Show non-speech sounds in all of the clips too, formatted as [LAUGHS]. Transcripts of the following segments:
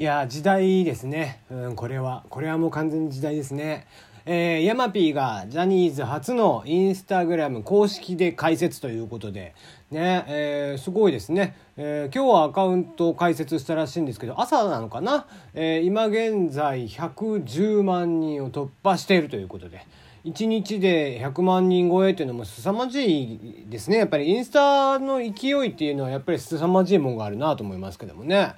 いや時代ですね、うん、これは。これはもう完全に時代ですね。えー、ヤマピーがジャニーズ初のインスタグラム公式で開設ということで、ね、えー、すごいですね、えー、今日はアカウントを開設したらしいんですけど、朝なのかな、え、今現在110万人を突破しているということで、1日で100万人超えっていうのも凄まじいですね。やっぱりインスタの勢いっていうのはやっぱり凄まじいもんがあるなと思いますけどもね。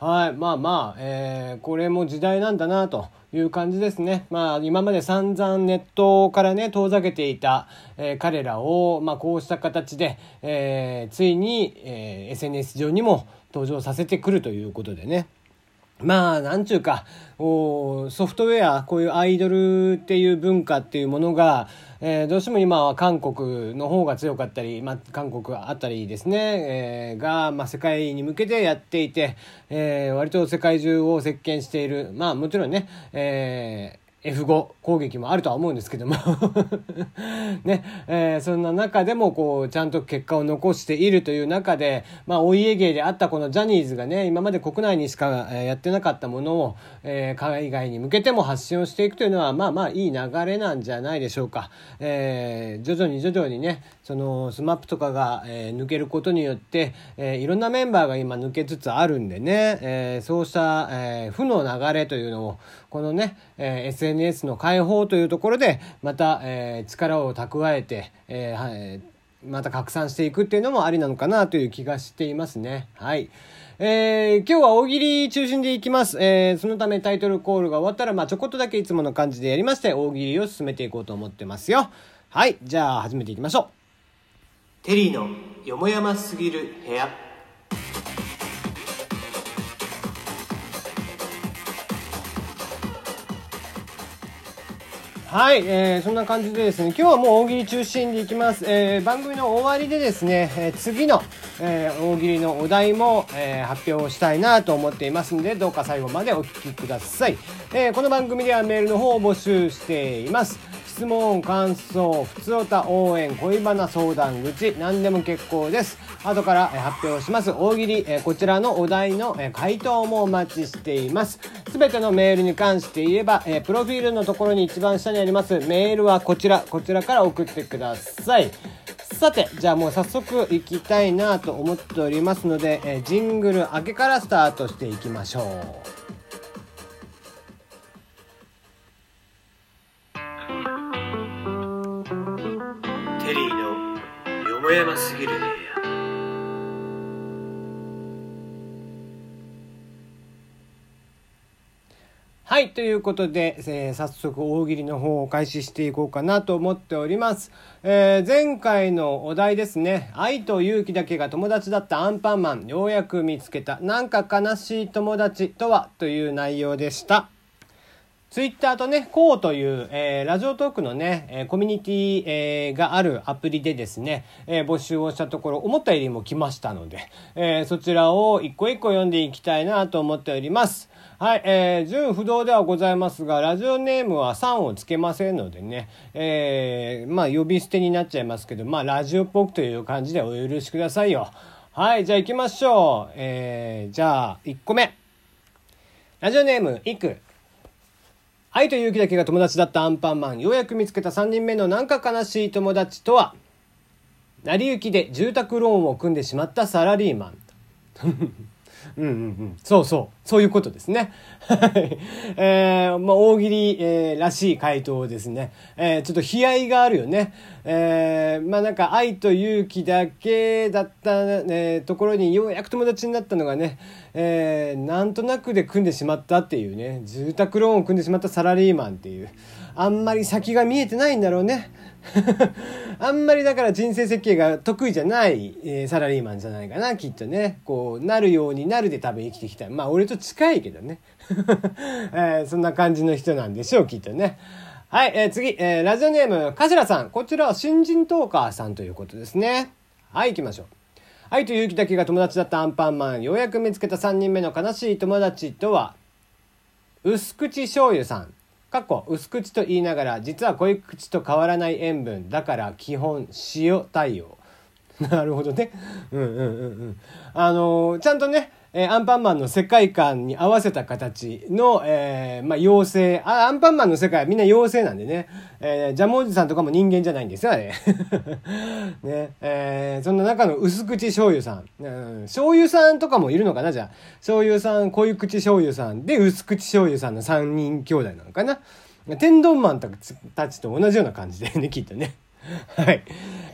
はい。まあまあ、えー、これも時代なんだなという感じですね。まあ、今まで散々ネットからね、遠ざけていた、えー、彼らを、まあ、こうした形で、えー、ついに、えー、SNS 上にも登場させてくるということでね。まあ、なんちゅうか、ソフトウェア、こういうアイドルっていう文化っていうものが、えー、どうしても今は韓国の方が強かったり、まあ、韓国あたりですね、えー、が、まあ、世界に向けてやっていて、えー、割と世界中を席巻している。まあ、もちろんね、えー F5 攻撃もあるとは思うんですけども。[LAUGHS] ね、えー、そんな中でもこうちゃんと結果を残しているという中で、まあ、お家芸であったこのジャニーズがね今まで国内にしかやってなかったものを、えー、海外に向けても発信をしていくというのはまあまあいい流れなんじゃないでしょうか、えー、徐々に徐々にねその SMAP とかが、えー、抜けることによって、えー、いろんなメンバーが今抜けつつあるんでね、えー、そうした、えー、負の流れというのをこのね、えー、SNS の解放というところでまた、えー、力を蓄えて、えーはいまた拡散していくっていうのもありなのかなという気がしていますね。はい。えー、今日は大喜利中心でいきます。えー、そのためタイトルコールが終わったら、まあちょこっとだけいつもの感じでやりまして、大喜利を進めていこうと思ってますよ。はい。じゃあ始めていきましょう。テリーのよもやますぎる部屋。はい、えー、そんな感じでですね、今日はもう大喜利中心でいきます。えー、番組の終わりでですね、えー、次の、えー、大喜利のお題も、えー、発表したいなと思っていますので、どうか最後までお聞きください。えー、この番組ではメールの方を募集しています。質問、感想、普通歌、応援、恋バナ、相談口、何でも結構です。後から発表します。大喜利、こちらのお題の回答もお待ちしています。すべてのメールに関して言えば、プロフィールのところに一番下にありますメールはこちら、こちらから送ってください。さて、じゃあもう早速行きたいなと思っておりますので、ジングル明けからスタートしていきましょう。はい。ということで、えー、早速大喜利の方を開始していこうかなと思っております。えー、前回のお題ですね。愛と勇気だけが友達だったアンパンマン。ようやく見つけた。なんか悲しい友達とは？という内容でした。ツイッターとね、こうという、えー、ラジオトークのね、えー、コミュニティ、えー、があるアプリでですね、えー募集をしたところ、思ったよりも来ましたので、えーそちらを一個一個読んでいきたいなと思っております。はい、えー、純不動ではございますが、ラジオネームは3をつけませんのでね、えーまあ、呼び捨てになっちゃいますけど、まあ、ラジオっぽくという感じでお許しくださいよ。はい、じゃあ行きましょう。えーじゃあ、1個目。ラジオネーム、いく。愛と勇気だけが友達だったアンパンマン。ようやく見つけた3人目のなんか悲しい友達とは、成り行きで住宅ローンを組んでしまったサラリーマン。うんうんうん。そうそう。そういうことですね。えー、まあ、大喜利、えー、らしい回答ですね。えー、ちょっと悲哀があるよね。えー、まあなんか愛と勇気だけだった、えー、ところにようやく友達になったのがね、えー、なんとなくで組んでしまったっていうね、住宅ローンを組んでしまったサラリーマンっていう。あんまり先が見えてないんだろうね。[LAUGHS] あんまりだから人生設計が得意じゃない、えー、サラリーマンじゃないかな、きっとね。こう、なるようになるで多分生きてきた。まあ、俺と近いけどね。[LAUGHS] えー、そんな感じの人なんでしょう、きっとね。はい、えー、次、えー、ラジオネーム、かしらさん。こちらは新人トーカーさんということですね。はい、行きましょう。愛と勇気だけが友達だったアンパンマン。ようやく見つけた3人目の悲しい友達とは、薄口醤油さん。かっこ薄口と言いながら実は濃い口と変わらない塩分だから基本塩対応。[LAUGHS] なるほどね。うんうんうんうん。あのー、ちゃんとね、えーアンパンマンの世界観に合わせた形の、えーまあ、妖精。あアンパンマンの世界はみんな妖精なんでね、えージャムおじさんとかも人間じゃないんですよあれ。[LAUGHS] ね。えーそんな中の薄口醤油さん、うん、醤油さんとかもいるのかなじゃあ。醤油さん濃い口醤油さん。で薄口醤油さんの3人兄弟なのかな。天丼マンたちと同じような感じでねきっとね。[LAUGHS] はい、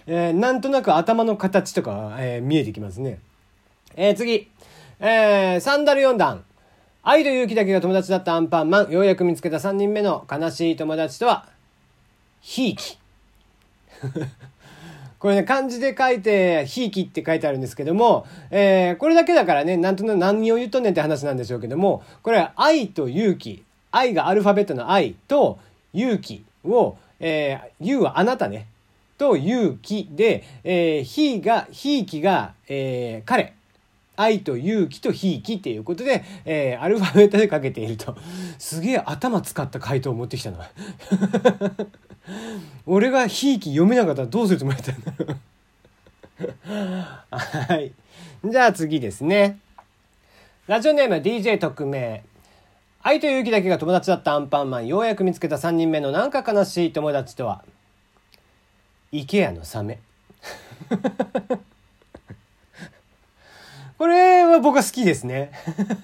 えーなんとなく頭の形とか、えー見えてきますね。えー次。えー、サンダル4段。愛と勇気だけが友達だったアンパンマン。ようやく見つけた3人目の悲しい友達とは、ひいき。[LAUGHS] これね、漢字で書いて、ひいきって書いてあるんですけども、えーこれだけだからね、なんとなく何を言っとんねんって話なんでしょうけども、これは愛と勇気。愛がアルファベットの愛と勇気を、えー、勇はあなたね。と勇気で、えー、ひが、ひいきが、えー彼。愛と勇気とひいきっていうことで、えーアルファベットでかけていると。すげえ頭使った回答を持ってきたな。[LAUGHS] 俺がひいき読めなかったらどうするつもりだったんだ [LAUGHS] はい。じゃあ次ですね。ラジオネーム DJ 特命。愛と勇気だけが友達だったアンパンマン。ようやく見つけた3人目のなんか悲しい友達とは、イケアのサメ。これは僕は好きですね。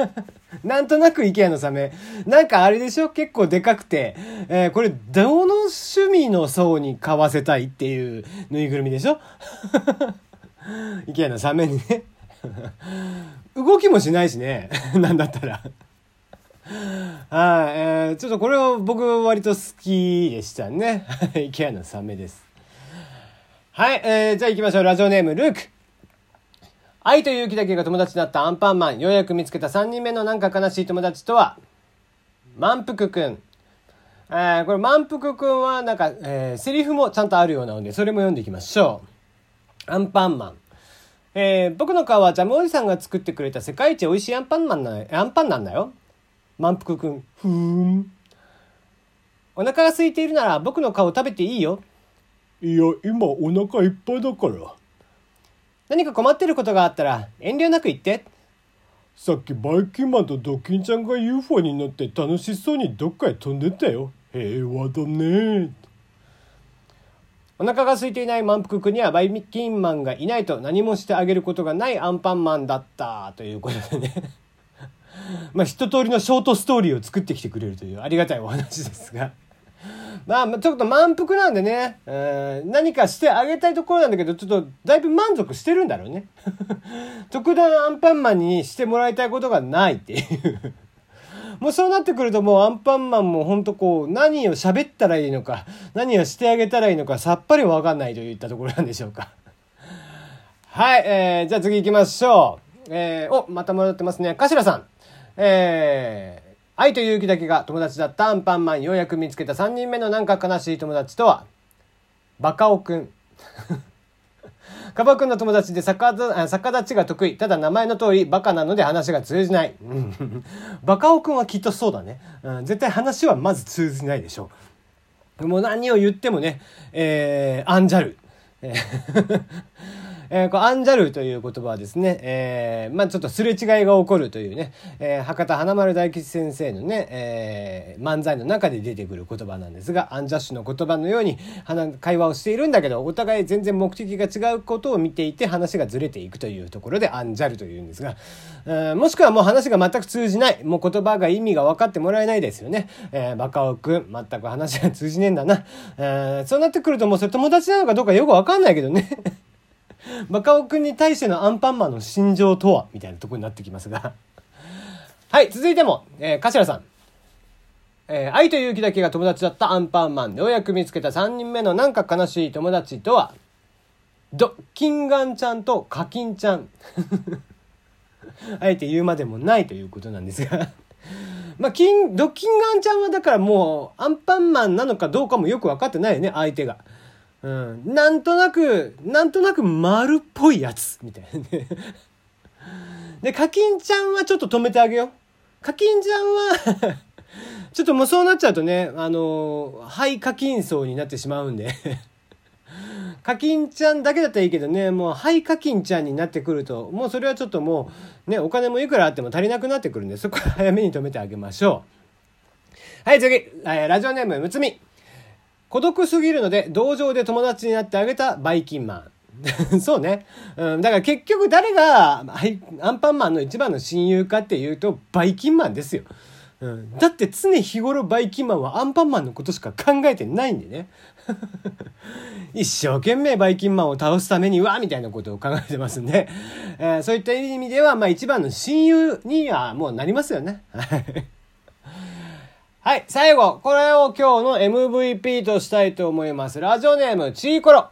[LAUGHS] なんとなく IKEA のサメ。なんかあれでしょ？結構でかくて。えーこれ、どの趣味の層に買わせたいっていうぬいぐるみでしょ ?IKEA のサメにね。動きもしないしね。なんだったら。はい、えーちょっとこれを僕は割と好きでしたね。IKEA のサメです。はい、えーじゃあ行きましょう。ラジオネーム、ルーク。愛と勇気だけが友達だったアンパンマン。ようやく見つけた3人目のなんか悲しい友達とは、満腹くん。えーこれ満腹くんはなんか、えーセリフもちゃんとあるようなので、それも読んでいきましょう。アンパンマン。えー僕の顔はジャムおじさんが作ってくれた世界一美味しいアンパンマンな、アンパンなんだよ。満腹くん。ふーん。お腹が空いているなら僕の顔食べていいよ。いや、今お腹いっぱいだから。何か困ってることがあったら遠慮なく言って。さっきバイキンマンとドキンちゃんが UFO に乗って楽しそうにどっかへ飛んでったよ。平和だね。お腹が空いていない満腹くんにはバイキンマンがいないと何もしてあげることがないアンパンマンだったということでね。[LAUGHS] まあ一通りのショートストーリーを作ってきてくれるというありがたいお話ですが。まあちょっと満腹なんでね、うん何かしてあげたいところなんだけど、ちょっとだいぶ満足してるんだろうね。[LAUGHS] 特段アンパンマンにしてもらいたいことがないっていう。[LAUGHS] もうそうなってくるともうアンパンマンもほんとこう何を喋ったらいいのか何をしてあげたらいいのかさっぱりわかんないといったところなんでしょうか。はい、えー、じゃあ次行きましょう。えー、お、また戻ってますね。頭さん。えー、愛と勇気だけが友達だったアンパンマンようやく見つけた3人目のなんか悲しい友達とは、バカオくん。[LAUGHS] カバくんの友達で逆立ちが得意。ただ名前の通りバカなので話が通じない。[LAUGHS] バカオくんはきっとそうだね。うん、絶対話はまず通じないでしょう。もう何を言ってもね、えー、アンジャル。えーこうアンジャルという言葉はですね、えーまあちょっとすれ違いが起こるというね、えー博多華丸大吉先生のね、えー漫才の中で出てくる言葉なんですが、アンジャッシュの言葉のように話会話をしているんだけど、お互い全然目的が違うことを見ていて話がずれていくというところでアンジャルというんですが、えーもしくはもう話が全く通じない、もう言葉が意味が分かってもらえないですよね。えーバカオくん、全く話が通じねえんだな。えーそうなってくるともうそれ友達なのかどうかよく分かんないけどね。[LAUGHS] バカオくんに対してのアンパンマンの心情とは？みたいなとこになってきますが。[LAUGHS] はい、続いても、えー、頭さん。えー愛と勇気だけが友達だったアンパンマン。ようやく見つけた3人目のなんか悲しい友達とは、ドッキンガンちゃんとカキンちゃん。[LAUGHS] あえて言うまでもないということなんですが。まあ、キン、ドッキンガンちゃんはだからもう、アンパンマンなのかどうかもよく分かってないよね、相手が。うん。なんとなく、なんとなく丸っぽいやつ、みたいなね。[LAUGHS] で、カキンちゃんはちょっと止めてあげよう。カキンちゃんは [LAUGHS] ちょっともうそうなっちゃうとね、あの、肺課金層になってしまうんで [LAUGHS] 課金ちゃんだけだったらいいけどね、もう、はい課金ちゃんになってくると、もうそれはちょっともう、ね、お金もいくらあっても足りなくなってくるんで、そこは早めに止めてあげましょう。はい、次、ラジオネーム、むつみ。孤独すぎるので、同情で友達になってあげたバイキンマン。[LAUGHS] そうね。うん、だから結局誰が、アンパンマンの一番の親友かっていうと、バイキンマンですよ。うん、だって常日頃バイキンマンはアンパンマンのことしか考えてないんでね。[LAUGHS] 一生懸命バイキンマンを倒すためには、みたいなことを考えてますんで、えーそういった意味では、まあ一番の親友にはもうなりますよね。はい、最後、これを今日の MVP としたいと思います。ラジオネーム、チーコロ。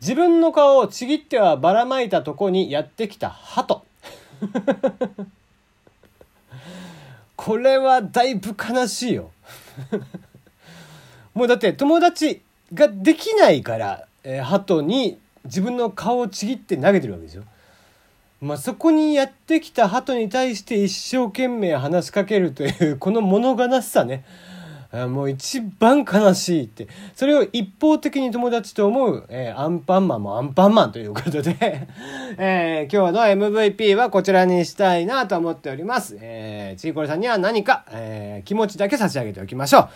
自分の顔をちぎってはばらまいたとこにやってきた鳩。[LAUGHS] これはだいぶ悲しいよ。[LAUGHS] もうだって友達ができないから、えー鳩に自分の顔をちぎって投げてるわけですよ。まあ、そこにやってきた鳩に対して一生懸命話しかけるというこの物悲しさね。もう一番悲しいって。それを一方的に友達と思う、えーアンパンマンもアンパンマンということで、[LAUGHS] えー今日の MVP はこちらにしたいなと思っております。えー、ちいこれさんには何か、えー気持ちだけ差し上げておきましょう。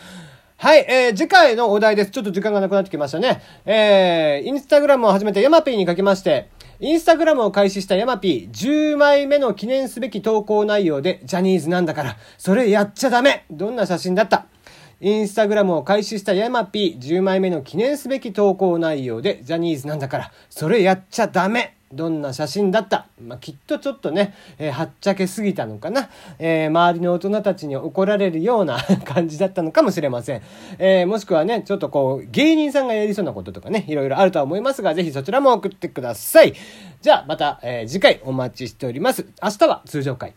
はい、えー次回のお題です。ちょっと時間がなくなってきましたね。えーインスタグラムを始めたヤマピーに書きまして、インスタグラムを開始したヤマピー10枚目の記念すべき投稿内容でジャニーズなんだから、それやっちゃダメ。どんな写真だった？インスタグラムを開始したヤマピー10枚目の記念すべき投稿内容でジャニーズなんだから、それやっちゃダメ。どんな写真だった？まあ、きっとちょっとね、えーはっちゃけすぎたのかな、えー周りの大人たちに怒られるような [LAUGHS] 感じだったのかもしれません。えーもしくはね、ちょっとこう、芸人さんがやりそうなこととかね、いろいろあるとは思いますが、ぜひそちらも送ってください。じゃあ、また、え次回お待ちしております。明日は通常回。